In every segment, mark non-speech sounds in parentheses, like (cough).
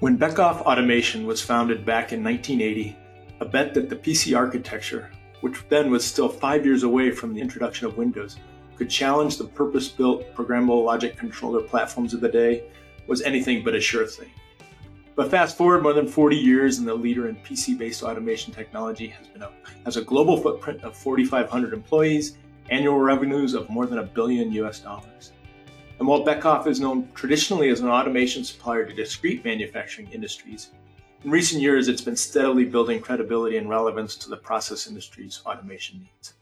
When Beckhoff Automation was founded back in 1980, a bet that the PC architecture, which then was still five years away from the introduction of Windows, could challenge the purpose built programmable logic controller platforms of the day was anything but a sure thing. But fast forward more than 40 years, and the leader in PC based automation technology has, been a, has a global footprint of 4,500 employees, annual revenues of more than a billion US dollars. And while Beckhoff is known traditionally as an automation supplier to discrete manufacturing industries, in recent years it's been steadily building credibility and relevance to the process industry's automation needs.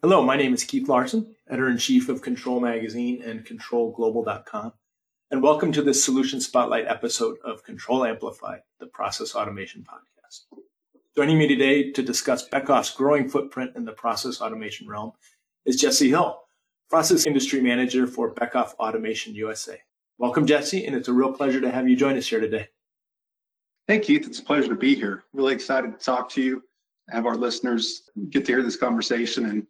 Hello, my name is Keith Larson, editor in chief of Control Magazine and ControlGlobal.com, and welcome to this Solution Spotlight episode of Control Amplified, the process automation podcast. Joining me today to discuss Beckhoff's growing footprint in the process automation realm is Jesse Hill, Process Industry Manager for Beckhoff Automation USA. Welcome, Jesse, and it's a real pleasure to have you join us here today. Hey, Keith, it's a pleasure to be here. Really excited to talk to you, have our listeners get to hear this conversation, and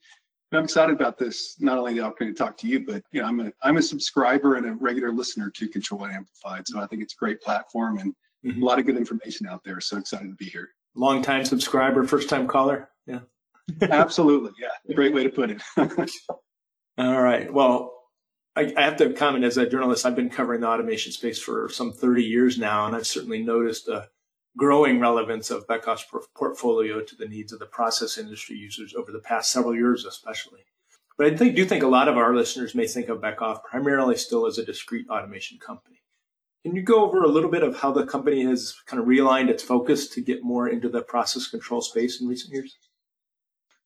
I'm excited about this. Not only the opportunity to talk to you, but you know, I'm a I'm a subscriber and a regular listener to Control Amplified, so I think it's a great platform and mm-hmm. a lot of good information out there. So excited to be here. Long time subscriber, first time caller. Yeah. Absolutely. Yeah. Great way to put it. (laughs) All right. Well, I, I, have to comment as a journalist, I've been covering the automation space for some 30 years now, and I've certainly noticed a growing relevance of Beckhoff's portfolio to the needs of the process industry users over the past several years, especially. But I think, do think a lot of our listeners may think of Beckhoff primarily still as a discrete automation company. Can you go over a little bit of how the company has kind of realigned its focus to get more into the process control space in recent years?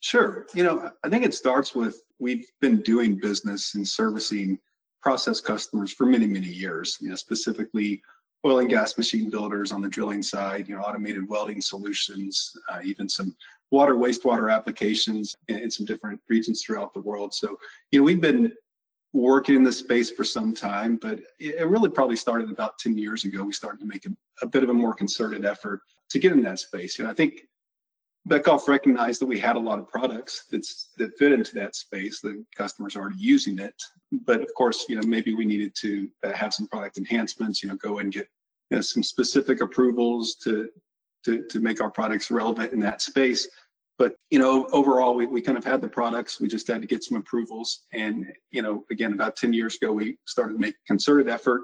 Sure. You know, I think it starts with we've been doing business and servicing process customers for many, many years, you know, specifically oil and gas machine builders on the drilling side, you know, automated welding solutions, uh, even some water, wastewater applications in, in, some different regions throughout the world. So, you know, we've been working in this space for some time, but it really probably started about 10 years ago. We started to make a, a bit of a more concerted effort to get in that space. You know, I think Beckhoff recognized that we had a lot of products that's that fit into that space. The customers are already using it, but of course, you know, maybe we needed to uh, have some product enhancements. You know, go and get you know, some specific approvals to to to make our products relevant in that space. But you know, overall, we, we kind of had the products. We just had to get some approvals. And you know, again, about 10 years ago, we started to make concerted effort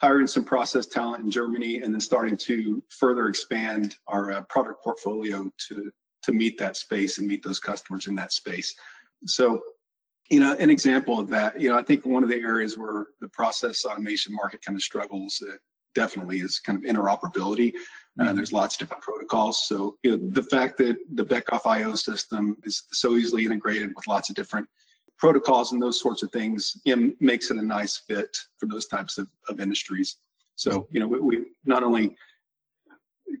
hiring some process talent in Germany, and then starting to further expand our uh, product portfolio to to meet that space and meet those customers in that space. So, you know, an example of that, you know, I think one of the areas where the process automation market kind of struggles uh, definitely is kind of interoperability. Uh, mm-hmm. there's lots of different protocols. So, you know, the fact that the Beckhoff IO system is so easily integrated with lots of different protocols and those sorts of things makes it a nice fit for those types of, of industries. So, you know, we, we not only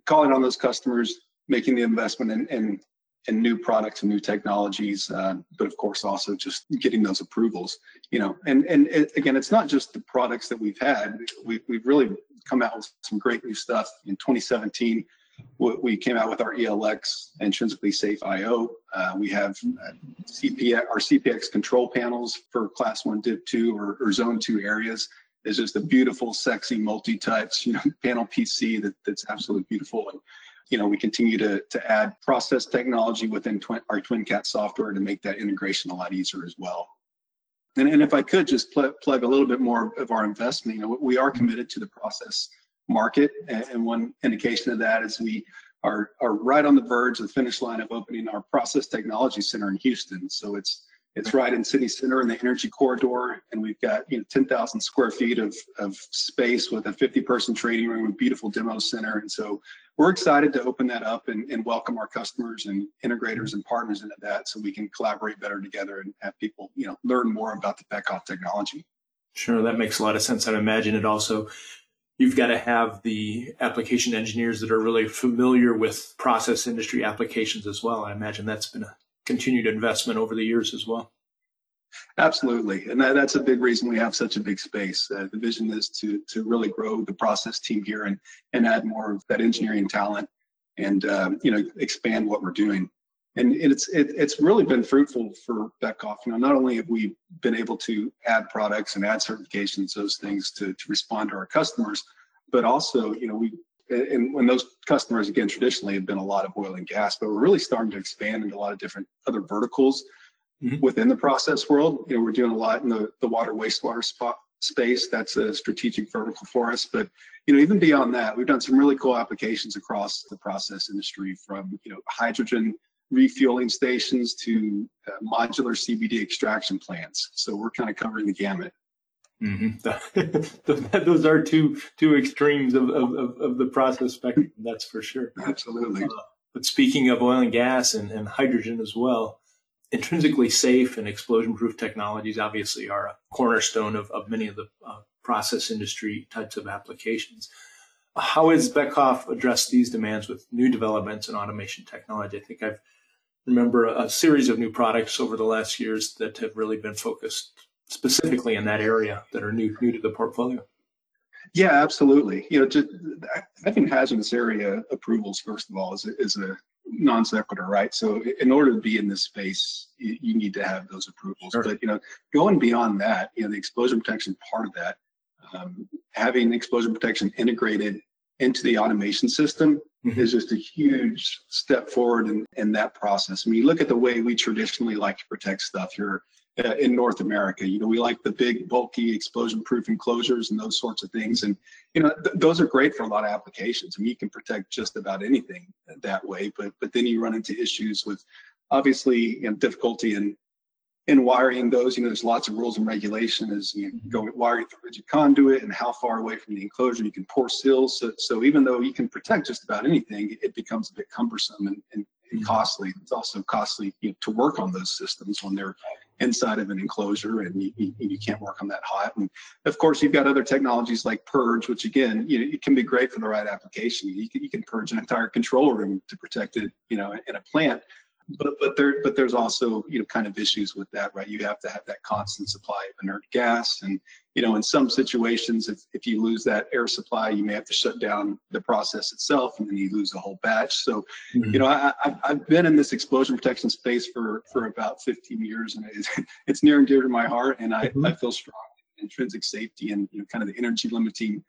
calling on those customers, making the investment in, in, in new products and new technologies, uh, but of course also just getting those approvals, you know, and, and it, again, it's not just the products that we've had. We've, we've really come out with some great new stuff in 2017 we came out with our ELX intrinsically safe IO. Uh, we have uh, CPX, our CPX control panels for class one, div two, or, or zone two areas. It's just a beautiful, sexy, multi-touch, you know, (laughs) panel PC that, that's absolutely beautiful. And, you know, we continue to, to add process technology within twin, our TwinCat software to make that integration a lot easier as well. And, and if I could just pl- plug a little bit more of our investment, you know, we are committed to the process market. And one indication of that is we are, are right on the verge of the finish line of opening our process technology center in Houston. So it's it's right in city center in the energy corridor, and we've got you know 10,000 square feet of, of space with a 50 person training room, a beautiful demo center, and so we're excited to open that up and, and welcome our customers and integrators and partners into that, so we can collaborate better together and have people you know learn more about the Beckhoff technology. Sure, that makes a lot of sense. I imagine it also you've got to have the application engineers that are really familiar with process industry applications as well. I imagine that's been a continued investment over the years as well. Absolutely, and that, that's a big reason we have such a big space. Uh, the vision is to to really grow the process team here and and add more of that engineering talent, and um, you know expand what we're doing. And it's it, it's really been fruitful for Beckhoff. You know, not only have we been able to add products and add certifications, those things to to respond to our customers, but also, you know, we and when those customers again traditionally have been a lot of oil and gas, but we're really starting to expand into a lot of different other verticals mm-hmm. within the process world. You know, we're doing a lot in the, the water wastewater spot space. That's a strategic vertical for us. But you know, even beyond that, we've done some really cool applications across the process industry, from you know hydrogen refueling stations to uh, modular CBD extraction plants. So we're kind of covering the gamut. Mm-hmm. (laughs) Those are two two extremes of, of, of the process spectrum. That's for sure. Absolutely. Uh, but speaking of oil and gas and, and hydrogen as well, intrinsically safe and explosion proof technologies obviously are a cornerstone of, of many of the uh, process industry types of applications. How has Beckhoff addressed these demands with new developments in automation technology? I think I've remember a, a series of new products over the last years that have really been focused specifically in that area that are new new to the portfolio. Yeah, absolutely. You know, just having hazardous area approvals first of all is a, is a non sequitur, right? So in order to be in this space, you, you need to have those approvals. Sure. But you know, going beyond that, you know, the explosion protection part of that, um, having explosion protection integrated into the automation system mm-hmm. is just a huge step forward in, in that process. I mean, you look at the way we traditionally like to protect stuff here uh, in North America. You know, we like the big, bulky, explosion-proof enclosures and those sorts of things. And you know, th- those are great for a lot of applications. I mean, you can protect just about anything that way. But but then you run into issues with, obviously, you know, difficulty in in wiring those. You know, there's lots of rules and regulation as you mm-hmm. go wiring through rigid conduit and how far away from the enclosure you can pour seals. So so even though you can protect just about anything, it becomes a bit cumbersome and, and, and mm-hmm. costly. It's also costly you know, to work on those systems when they're inside of an enclosure and you, you, you, can't work on that hot. And of course, you've got other technologies like purge, which again, you know, it can be great for the right application. You can, you can purge an entire control room to protect it, you know, in a plant but but there but there's also you know kind of issues with that right you have to have that constant supply of inert gas and you know in some situations if, if you lose that air supply you may have to shut down the process itself and then you lose a whole batch so mm-hmm. you know I, I i've been in this explosion protection space for for about 15 years and it's, (laughs) it's near and dear to my heart and i mm-hmm. i feel strong intrinsic safety and you know kind of the energy limiting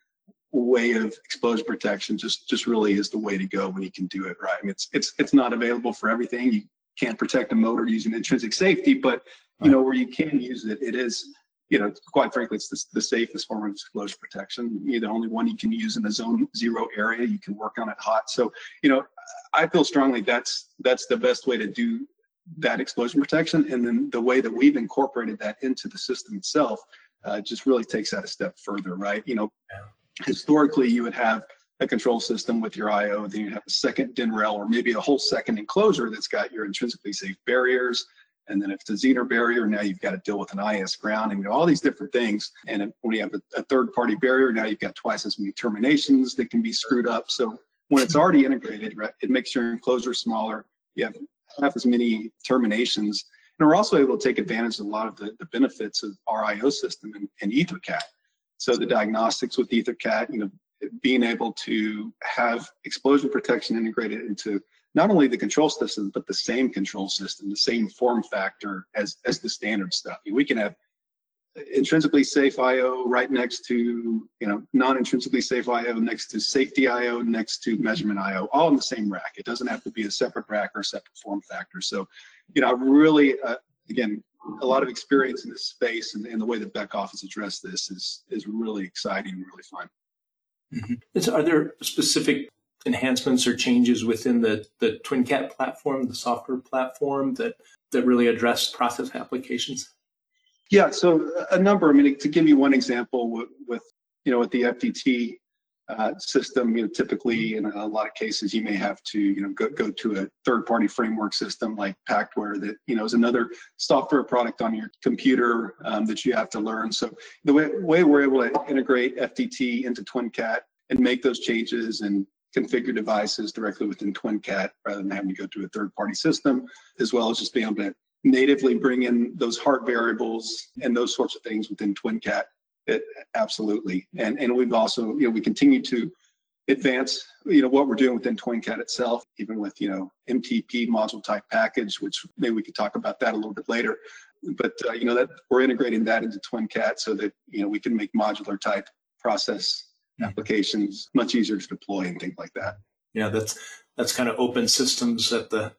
way of explosion protection just just really is the way to go when you can do it right. I mean, it's it's it's not available for everything. You can't protect a motor using intrinsic safety, but you know where you can use it, it is you know quite frankly it's the, the safest form of explosion protection. You're the only one you can use in a zone zero area. You can work on it hot. So you know I feel strongly that's that's the best way to do that explosion protection, and then the way that we've incorporated that into the system itself. Uh, just really takes that a step further, right? You know, yeah historically you would have a control system with your IO, then you'd have a second DIN rail or maybe a whole second enclosure that's got your intrinsically safe barriers. And then if it's a Zener barrier, now you've got to deal with an IS grounding, you know, all these different things. And when you have a, a third party barrier, now you've got twice as many terminations that can be screwed up. So when it's already integrated, right, it makes your enclosure smaller. You have half as many terminations. And we're also able to take advantage of a lot of the, the benefits of our IO system and, and EtherCAT. So the diagnostics with EtherCAT, you know, being able to have explosion protection integrated into not only the control system, but the same control system, the same form factor as, as the standard stuff. We can have intrinsically safe IO right next to, you know, non-intrinsically safe IO next to safety IO next to measurement IO, all in the same rack. It doesn't have to be a separate rack or a separate form factor. So, you know, really, uh, again, a lot of experience in this space and, and the way that Beckhoff has addressed this is is really exciting and really fun. Mm-hmm. Are there specific enhancements or changes within the, the TwinCat platform, the software platform that, that really address process applications? Yeah, so a number. I mean, to give you one example with, with you know, with the FDT uh, system, you know, typically in a lot of cases, you may have to, you know, go, go to a third-party framework system like Pactware that, you know, is another software product on your computer um, that you have to learn. So the way, way we're able to integrate FDT into TwinCat and make those changes and configure devices directly within TwinCat rather than having to go to a third-party system, as well as just being able to natively bring in those HART variables and those sorts of things within TwinCat it, absolutely. And and we've also, you know, we continue to advance, you know, what we're doing within TwinCat itself, even with, you know, MTP module type package, which maybe we could talk about that a little bit later. But uh, you know that we're integrating that into TwinCat so that you know we can make modular type process applications much easier to deploy and things like that. Yeah, that's that's kind of open systems at the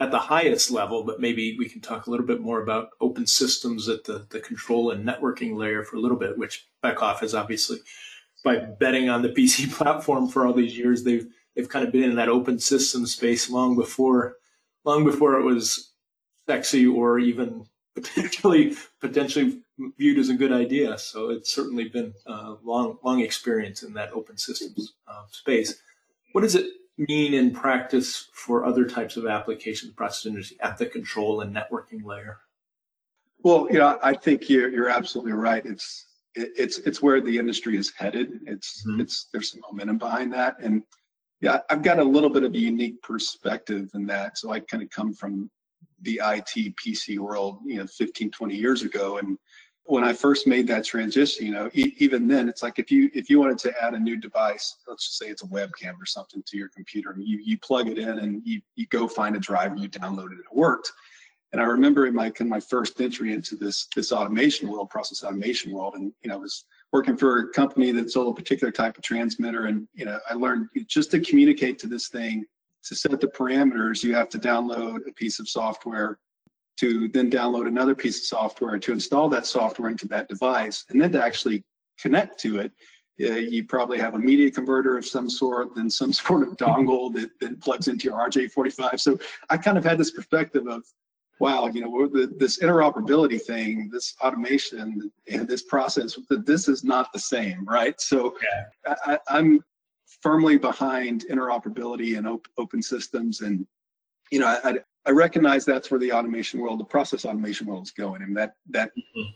at the highest level, but maybe we can talk a little bit more about open systems at the, the control and networking layer for a little bit, which Beckhoff has obviously by betting on the (laughs) PC platform for all these years, they've they've kind of been in that open system space long before long before it was sexy or even (laughs) potentially potentially viewed as a good idea. So it's certainly been a long long experience in that open systems uh, space. What is it mean in practice for other types of applications, process industry at the control and networking layer? Well, you know, I think you're, you're absolutely right. It's it's it's where the industry is headed. It's mm-hmm. it's there's some momentum behind that, and yeah, I've got a little bit of a unique perspective in that. So I kind of come from the IT PC world, you know, 15, 20 years ago, and when I first made that transition, you know, e- even then, it's like if you if you wanted to add a new device, let's just say it's a webcam or something to your computer, you you plug it in and you you go find a driver, you download it, it worked. And I remember in my in my first entry into this this automation world, process automation world, and you know, I was working for a company that sold a particular type of transmitter, and you know, I learned just to communicate to this thing, to set the parameters, you have to download a piece of software, to then download another piece of software to install that software into that device, and then to actually connect to it. Uh, you probably have a media converter of some sort, then some (laughs) sort of dongle that then plugs into your RJ45. So I kind of had this perspective of wow, you know, the, this interoperability thing, this automation, and this process, this is not the same, right? So yeah. I, I'm firmly behind interoperability and op- open systems, and you know, I, I recognize that's where the automation world, the process automation world, is going, and that that mm-hmm.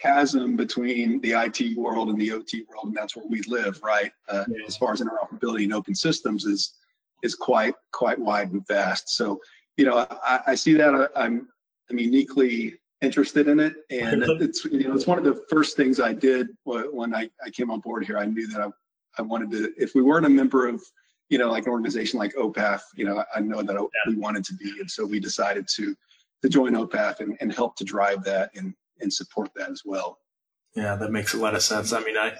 chasm between the IT world and the OT world, and that's where we live, right? Uh, yeah. As far as interoperability and open systems is is quite quite wide and vast. So you know, I, I see that uh, I'm I'm uniquely interested in it, and (laughs) it's you know it's one of the first things I did when I, I came on board here. I knew that I I wanted to if we weren't a member of you know like an organization like OPAF, you know I know that we wanted to be, and so we decided to to join OPAF and, and help to drive that and and support that as well. Yeah, that makes a lot of sense. I mean, I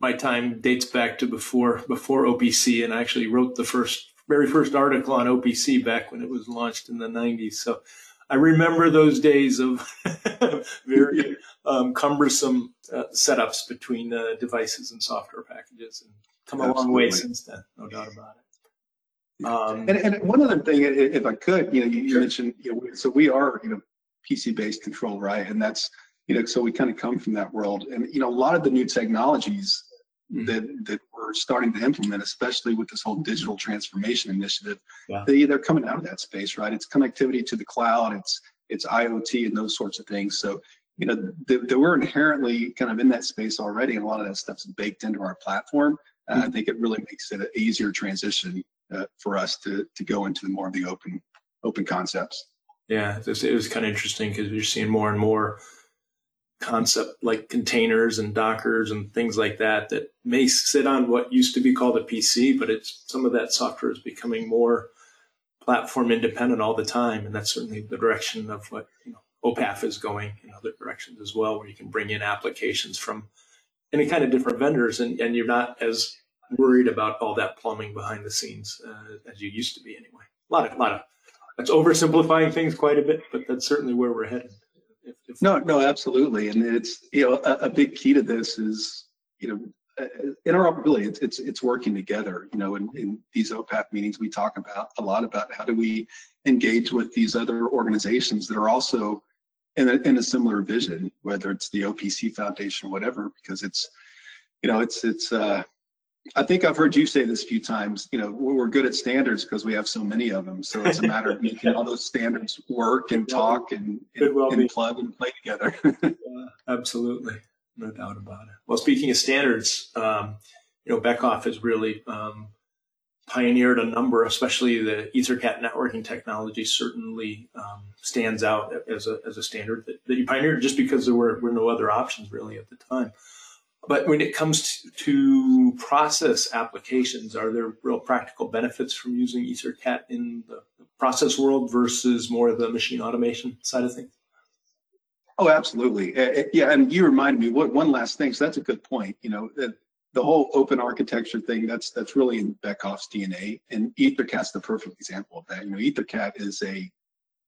my time dates back to before before OPC, and I actually wrote the first very first article on OPC back when it was launched in the 90s. So I remember those days of (laughs) very um, cumbersome uh, setups between uh, devices and software packages, and come a long way since then, no doubt about it. Um, and, and, one other thing, if I could, you know, you, mentioned, you know, so we are, you know, PC-based control, right? And that's, you know, so we kind of come from that world, and you know, a lot of the new technologies mm-hmm. that that we're starting to implement, especially with this whole digital transformation initiative. Yeah. They they're coming out of that space, right? It's connectivity to the cloud, it's it's IoT and those sorts of things. So you know, the, we're inherently kind of in that space already, and a lot of that stuff's baked into our platform. Uh. I think it really makes it an easier transition uh, for us to to go into more of the open open concepts. Yeah, it was, it was kind of interesting because you're seeing more and more concept like containers and dockers and things like that that may sit on what used to be called a PC, but it's some of that software is becoming more platform independent all the time, and that's certainly the direction of what you know OPAF is going in other directions as well, where you can bring in applications from any kind of different vendors, and, and you're not as worried about all that plumbing behind the scenes uh, as you used to be anyway. A lot of, a lot of that's oversimplifying things quite a bit, but that's certainly where we're headed. If, if no, no, absolutely, and it's you know a, a big key to this is you know uh, interoperability. It's, it's it's working together. You know, in, in these OPAF meetings, we talk about a lot about how do we engage with these other organizations that are also in a, in a similar vision, whether it's the OPC Foundation or whatever, because it's you know it's it's uh, I think I've heard you say this a few times. You know, we're good at standards because we have so many of them. So it's a matter of making all those standards work and talk and, and, well and plug and play together. (laughs) uh, absolutely, no doubt about it. Well, speaking of standards, um, you know, Beckhoff has really um, pioneered a number, especially the EtherCAT networking technology. Certainly um, stands out as a as a standard that, that you pioneered, just because there were, were no other options really at the time. But when it comes to process applications, are there real practical benefits from using EtherCAT in the process world versus more of the machine automation side of things? Oh, absolutely. Yeah, and you reminded me what one last thing. So that's a good point. You know, the whole open architecture thing that's that's really in Beckhoff's DNA, and EtherCAT's the perfect example of that. You know, EtherCAT is a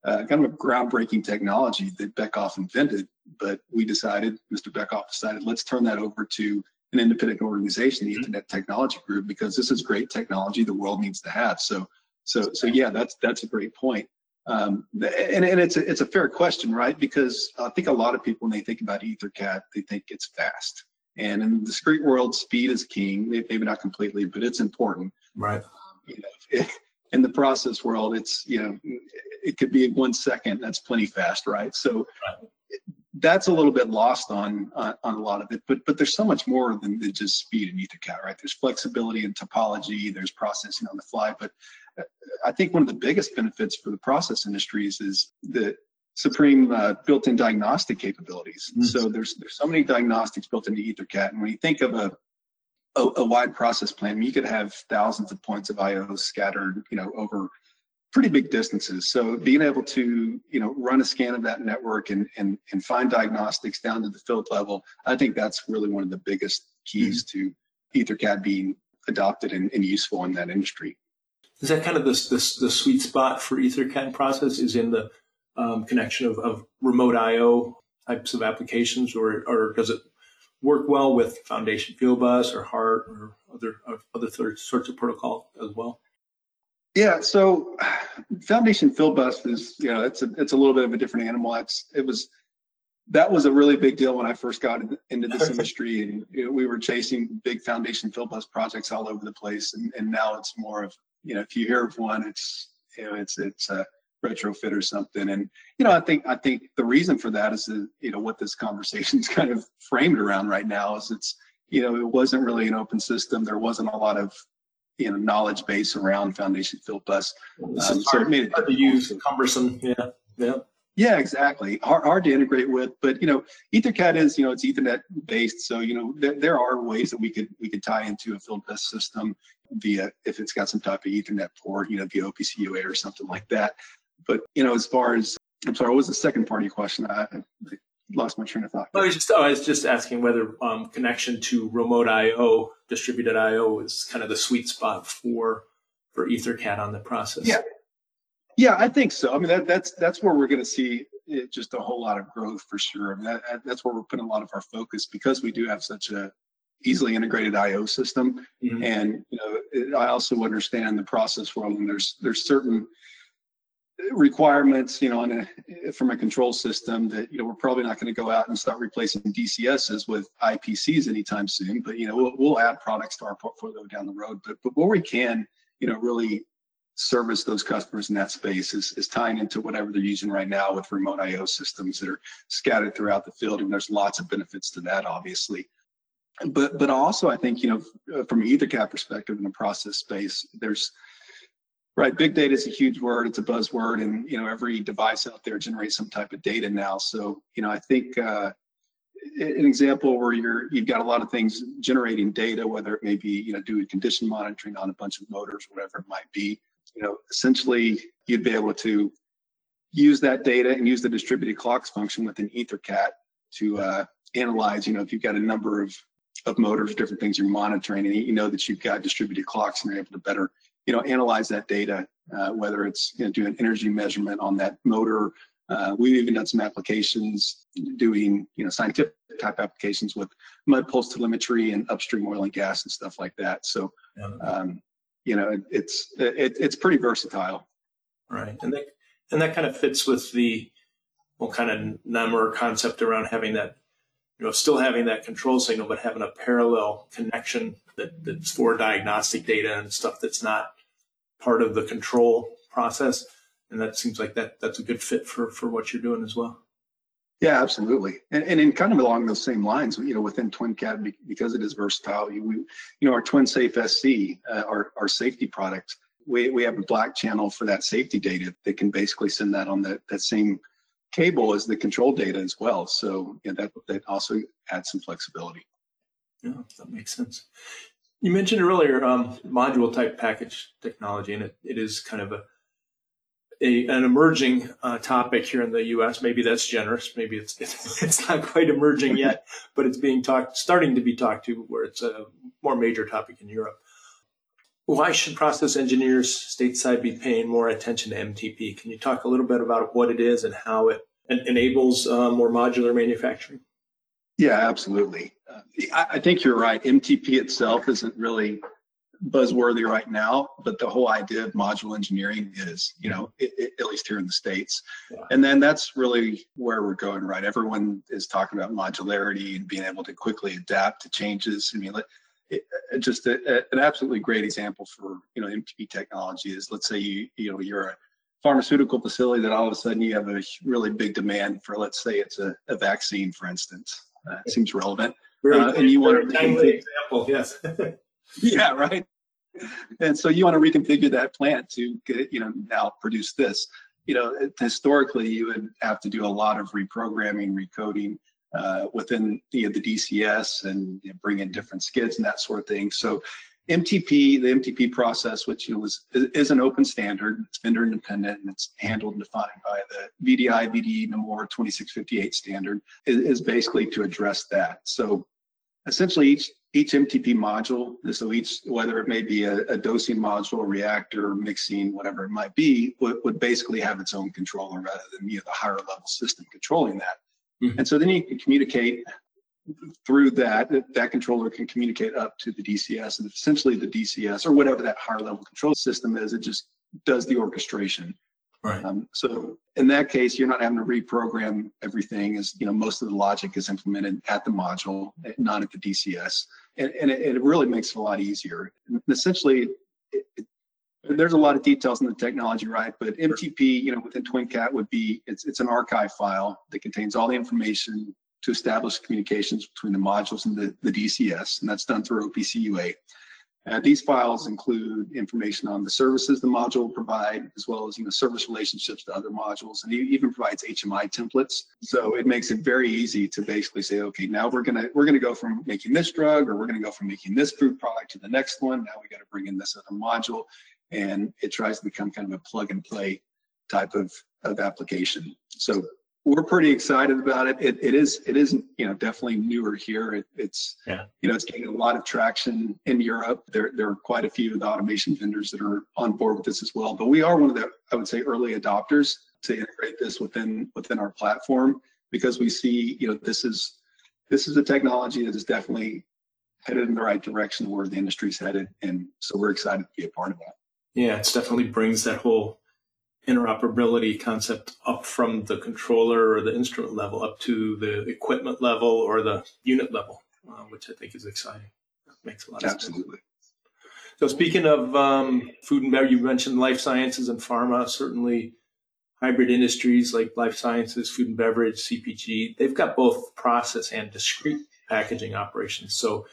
uh, kind of a groundbreaking technology that Beckhoff invented, but we decided, Mr. Beckhoff decided, let's turn that over to an independent organization, the mm-hmm. EtherCAT Technology Group, because this is great technology the world needs to have. So, so, so yeah, that's that's a great point. Um, and, and it's a, it's a fair question, right? Because I think a lot of people, when they think about EtherCAT, they think it's fast. And in the discrete world, speed is king. Maybe not completely, but it's important. Right. You know, in the process world, it's you know, it could be one second. That's plenty fast, right? So right. that's a little bit lost on, on on a lot of it. But but there's so much more than, just speed in EtherCAT, right? There's flexibility and topology. There's processing on the fly. But uh, I think one of the biggest benefits for the process industries is the supreme uh, built-in diagnostic capabilities. Mm-hmm. So there's there's so many diagnostics built into EtherCAT, and when you think of a a, a wide process plan, you could have thousands of points of I/O scattered, you know, over pretty big distances. So being able to, you know, run a scan of that network and and and find diagnostics down to the field level, I think that's really one of the biggest keys mm-hmm. to EtherCAT being adopted and, and useful in that industry. Is that kind of the, the, the sweet spot for EtherCAT process is in the um, connection of, of remote I/O types of applications, or or does it work well with Foundation Fieldbus or HART or other other sorts of protocol as well? Yeah, so Foundation Fieldbus is you know it's a it's a little bit of a different animal. It's it was that was a really big deal when I first got into this industry, and you know, we were chasing big Foundation Fieldbus projects all over the place, and, and now it's more of you know if you hear of one, it's you know it's it's a retrofit or something. And you know, I think I think the reason for that is that you know what this conversation's (laughs) kind of framed around right now is it's you know it wasn't really an open system. There wasn't a lot of you know knowledge base around Foundation Fieldbus, um, so it made it hard to use, cumbersome. Yeah, yeah. Yeah, exactly. Hard, hard to integrate with, but you know, EtherCAT is you know it's Ethernet based, so you know there, there are ways that we could we could tie into a Fieldbus system via if it's got some type of Ethernet port, you know, via OPC UA or something like that. But you know, as far as I'm sorry, what was the second part of your question? I, I lost my train of thought. I was just I was just asking whether um, connection to remote I/O, distributed I/O, is kind of the sweet spot for for EtherCAT on the process. Yeah, yeah, I think so. I mean, that, that's that's where we're going to see it, just a whole lot of growth for sure. I mean, that, that's where we're putting a lot of our focus because we do have such a easily integrated I/O system, mm-hmm. and you know, it, I also understand the process world, and there's there's certain requirements, you know, on a, from a control system that, you know, we're probably not going to go out and start replacing DCSs with IPCs anytime soon, but, you know, we'll, we'll add products to our portfolio down the road. But, but where we can, you know, really service those customers in that space is, is tying into whatever they're using right now with remote IO systems that are scattered throughout the field. And there's lots of benefits to that, obviously. But, but also, I think, you know, from an EtherCAT perspective in the process space, there's, Right, big data is a huge word. It's a buzzword, and you know every device out there generates some type of data now. So you know, I think uh, an example where you're you've got a lot of things generating data, whether it may be you know doing condition monitoring on a bunch of motors, whatever it might be. You know, essentially you'd be able to use that data and use the distributed clocks function within EtherCAT to uh, analyze. You know, if you've got a number of of motors, different things you're monitoring, and you know that you've got distributed clocks, and you're able to better you know, analyze that data, uh, whether it's you know, doing energy measurement on that motor. Uh, we've even done some applications doing, you know, scientific type applications with mud pulse telemetry and upstream oil and gas and stuff like that. So, um, you know, it, it's it, it's pretty versatile. Right, and that and that kind of fits with the well, kind of NAMUR concept around having that, you know, still having that control signal, but having a parallel connection that, that's for diagnostic data and stuff that's not part of the control process. And that seems like that that's a good fit for for what you're doing as well. Yeah, absolutely. And, and in kind of along those same lines, you know, within TwinCAT, because it is versatile, we, you know, our TwinSafe SC, uh, our, our safety product, we, we have a black channel for that safety data that can basically send that on that, that same cable as the control data as well. So yeah, that, that also adds some flexibility. Yeah, that makes sense. You mentioned earlier um, module type package technology, and it, it is kind of a a, an emerging uh, topic here in the U.S. Maybe that's generous. Maybe it's, it's, (laughs) it's not quite emerging (laughs) yet, but it's being talked, starting to be talked to, where it's a more major topic in Europe. Why should process engineers stateside be paying more attention to MTP? Can you talk a little bit about what it is and how it enables uh, more modular manufacturing? Yeah, absolutely. Uh, I, I think you're right. MTP itself isn't really buzzworthy right now, but the whole idea of module engineering is, you know, it, it, at least here in the states, yeah. and then that's really where we're going. Right, everyone is talking about modularity and being able to quickly adapt to changes. I mean, it, just a, an absolutely great example for you know MTP technology is, let's say you you know you're a pharmaceutical facility that all of a sudden you have a really big demand for, let's say it's a, a vaccine, for instance. Uh, seems relevant. Uh, and you want to example, yes. (laughs) yeah, right. And so you want to reconfigure that plant to get, you know, now produce this. You know, historically, you would have to do a lot of reprogramming, recoding uh, within the, the DCS and you know, bring in different skids and that sort of thing. So MTP, the MTP process, which know, is, an open standard, it's vendor independent, and it's handled and defined by the VDI VDE NAMUR 2658 standard, is, is basically to address that. So essentially each each MTP module, so each, whether it may be a, a, dosing module, reactor, mixing, whatever it might be, would, would basically have its own controller rather than you know, the higher level system controlling that. Mm-hmm. And so then you can communicate through that, that controller can communicate up to the DCS and essentially the DCS or whatever that higher level control system is, it just does the orchestration. Right. Um, so in that case, you're not having to reprogram everything. As you know, most of the logic is implemented at the module, not at the DCS, and, and it, it, really makes it a lot easier. And essentially, it, it, there's a lot of details in the technology, right? But MTP, you know, within TwinCat would be it's it's an archive file that contains all the information to establish communications between the modules and the, the DCS, and that's done through OPC UA. Uh, these files include information on the services the module will provide, as well as you know service relationships to other modules, and it even provides HMI templates. So it makes it very easy to basically say, okay, now we're gonna we're gonna go from making this drug, or we're gonna go from making this food product to the next one. Now we got to bring in this other module, and it tries to become kind of a plug and play type of of application. So we're pretty excited about it. It, it is it is you know definitely newer here. It, it's yeah. you know it's getting a lot of traction in Europe. There there are quite a few of the automation vendors that are on board with this as well. But we are one of the I would say early adopters to integrate this within within our platform because we see you know this is this is a technology that is definitely headed in the right direction where the industry's headed, and so we're excited to be a part of that. Yeah, it definitely brings that whole interoperability concept up from the controller or the instrument level up to the equipment level or the unit level, uh, which I think is exciting. That makes a lot of Absolutely. sense. So speaking of um, food and beverage, you mentioned life sciences and pharma. Certainly, hybrid industries like life sciences, food and beverage, CPG, they've got both process and discrete packaging operations. So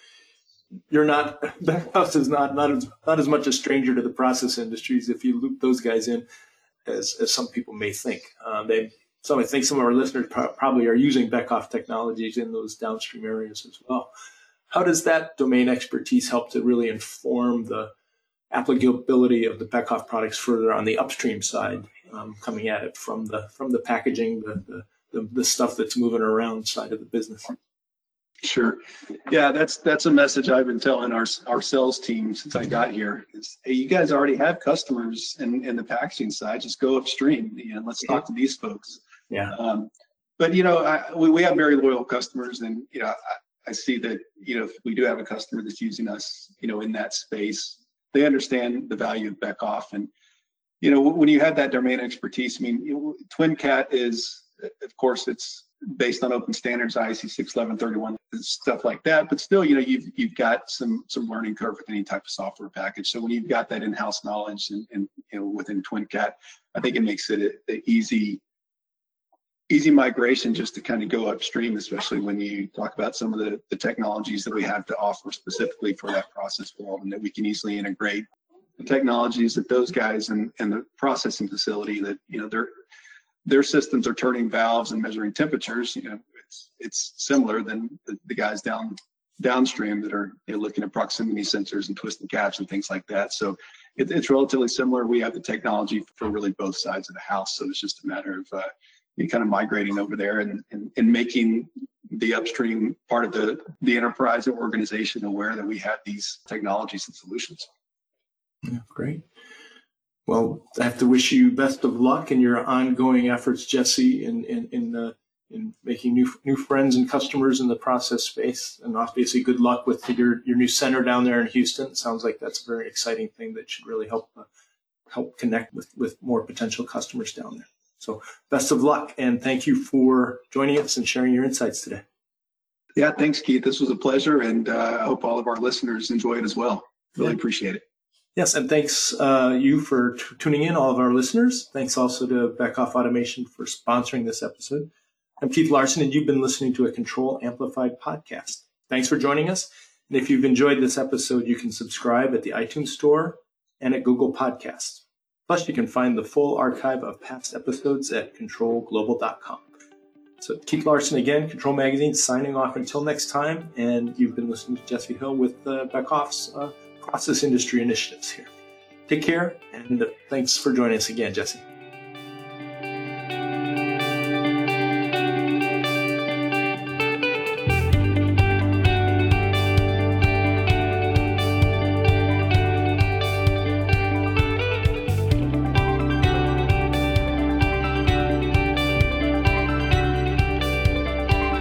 you're not (laughs) Beckhoff is not not as not as much a stranger to the process industries if you loop those guys in as, as some people may think. Um, they, so I think some of our listeners pro- probably are using Beckhoff technologies in those downstream areas as well. How does that domain expertise help to really inform the applicability of the Beckhoff products further on the upstream side, um, coming at it from the from the packaging, the, the, the stuff that's moving around side of the business? Sure. Yeah, that's that's a message I've been telling our our sales team since I got here. Is hey, you guys already have customers in, in the packaging side. Just go upstream and let's talk to these folks. Yeah. Um, but you know, I, we, we have very loyal customers, and you know, I, I see that you know if we do have a customer that's using us, you know, in that space, they understand the value of Beckhoff, and you know, when you have that domain expertise, I mean, TwinCat is, of course, it's based on open standards, IEC 61131, stuff like that. But still, you know, you've you've got some some learning curve with any type of software package. So when you've got that in-house knowledge and, and you know within TwinCat, I think it makes it an easy easy migration just to kind of go upstream, especially when you talk about some of the, the technologies that we have to offer specifically for that process world and that we can easily integrate the technologies that those guys and, and the processing facility that, you know, they're their systems are turning valves and measuring temperatures, you know, it's it's similar than the, the guys down downstream that are you know, looking at proximity sensors and twisting caps and things like that. So it, it's relatively similar. We have the technology for really both sides of the house, so it's just a matter of uh, you kind of migrating over there and, and, and making the upstream part of the, the enterprise or organization aware that we have these technologies and solutions. Yeah, great. Well, I have to wish you best of luck in your ongoing efforts, Jesse, in in in, uh, in making new new friends and customers in the process space. And obviously, good luck with your your new center down there in Houston. It sounds like that's a very exciting thing that should really help uh, help connect with with more potential customers down there. So, best of luck, and thank you for joining us and sharing your insights today. Yeah, thanks, Keith. This was a pleasure, and uh, I hope all of our listeners enjoy it as well. Really yeah. appreciate it. Yes, and thanks uh, you for t- tuning in, all of our listeners. Thanks also to Beckhoff Automation for sponsoring this episode. I'm Keith Larson, and you've been listening to a Control Amplified podcast. Thanks for joining us. And if you've enjoyed this episode, you can subscribe at the iTunes Store and at Google Podcasts. Plus, you can find the full archive of past episodes at controlglobal.com. So, Keith Larson again, Control Magazine, signing off until next time. And you've been listening to Jesse Hill with uh, uh, process industry initiatives here. Take care, and thanks for joining us again, Jesse.